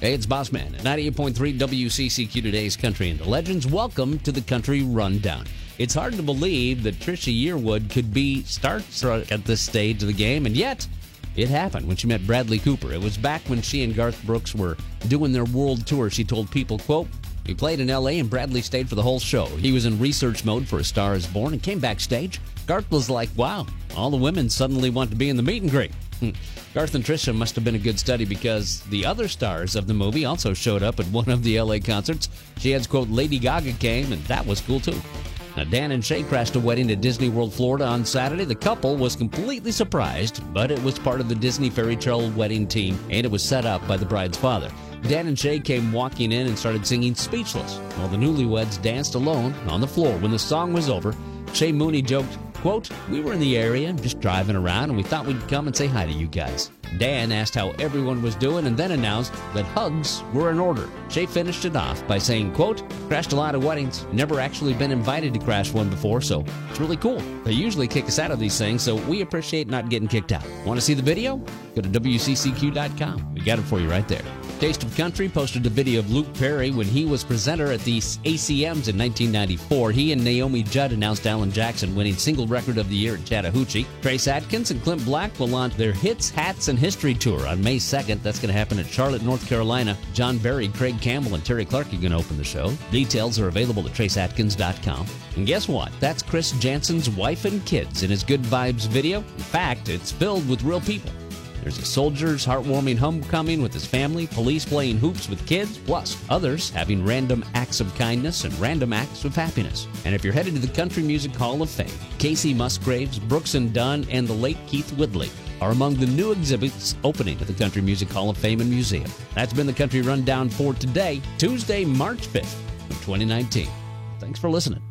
Hey, it's Bossman at 98.3 WCCQ today's Country and the Legends. Welcome to the Country Rundown. It's hard to believe that Trisha Yearwood could be starstruck at this stage of the game, and yet it happened when she met Bradley Cooper. It was back when she and Garth Brooks were doing their world tour. She told people, quote, we played in LA and Bradley stayed for the whole show. He was in research mode for A Star is Born and came backstage. Garth was like, wow, all the women suddenly want to be in the meet and greet. Hmm. Garth and Trisha must have been a good study because the other stars of the movie also showed up at one of the LA concerts. She adds, quote, Lady Gaga came, and that was cool too. Now, Dan and Shay crashed a wedding at Disney World, Florida on Saturday. The couple was completely surprised, but it was part of the Disney Fairy Tale wedding team, and it was set up by the bride's father. Dan and Shay came walking in and started singing Speechless, while the newlyweds danced alone on the floor. When the song was over, Shay Mooney joked, Quote, we were in the area just driving around and we thought we'd come and say hi to you guys. Dan asked how everyone was doing and then announced that hugs were in order. Shay finished it off by saying, quote, crashed a lot of weddings, never actually been invited to crash one before, so it's really cool. They usually kick us out of these things, so we appreciate not getting kicked out. Want to see the video? Go to WCCQ.com. We got it for you right there. Taste of Country posted a video of Luke Perry when he was presenter at the ACMs in 1994. He and Naomi Judd announced Alan Jackson winning single record of the year at Chattahoochee. Trace Atkins and Clint Black will launch their Hits, Hats, and History Tour on May 2nd. That's going to happen at Charlotte, North Carolina. John Berry, Craig Campbell, and Terri Clark are going to open the show. Details are available at traceatkins.com. And guess what? That's Chris Janson's wife and kids in his Good Vibes video. In fact, it's filled with real people. There's a soldier's heartwarming homecoming with his family, police playing hoops with kids, plus others having random acts of kindness and random acts of happiness. And if you're headed to the Country Music Hall of Fame, Kacey Musgraves, Brooks and Dunn, and the late Keith Whitley are among the new exhibits opening at the Country Music Hall of Fame and Museum. That's been the Country Rundown for today, Tuesday, March 5th of 2019. Thanks for listening.